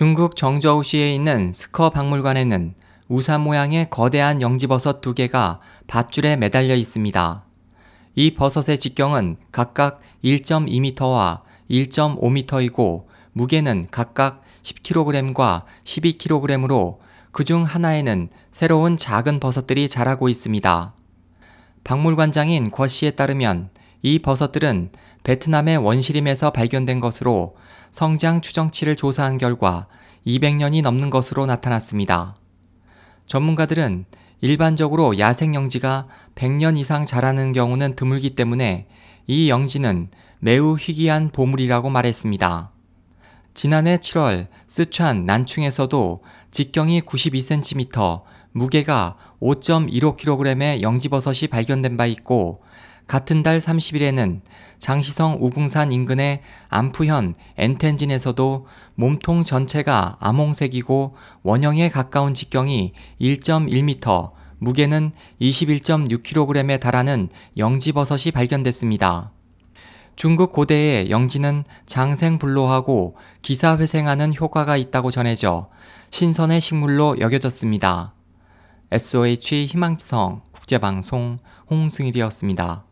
중국 정저우시에 있는 스커 박물관에는 우산 모양의 거대한 영지버섯 두 개가 밧줄에 매달려 있습니다. 이 버섯의 직경은 각각 1.2m와 1.5m이고 무게는 각각 10kg과 12kg으로 그중 하나에는 새로운 작은 버섯들이 자라고 있습니다. 박물관장인 권 씨에 따르면 이 버섯들은 베트남의 원시림에서 발견된 것으로 성장 추정치를 조사한 결과 200년이 넘는 것으로 나타났습니다. 전문가들은 일반적으로 야생 영지가 100년 이상 자라는 경우는 드물기 때문에 이 영지는 매우 희귀한 보물이라고 말했습니다. 지난해 7월 스촨 난충에서도 직경이 92cm, 무게가 5.15kg의 영지버섯이 발견된 바 있고 같은 달 30일에는 장시성 우궁산 인근의 안푸현 엔텐진에서도 몸통 전체가 암홍색이고 원형에 가까운 직경이 1.1m, 무게는 21.6kg에 달하는 영지버섯이 발견됐습니다. 중국 고대의 영지는 장생불로하고 기사회생하는 효과가 있다고 전해져 신선의 식물로 여겨졌습니다. SOH 희망지성 국제방송 홍승일이었습니다.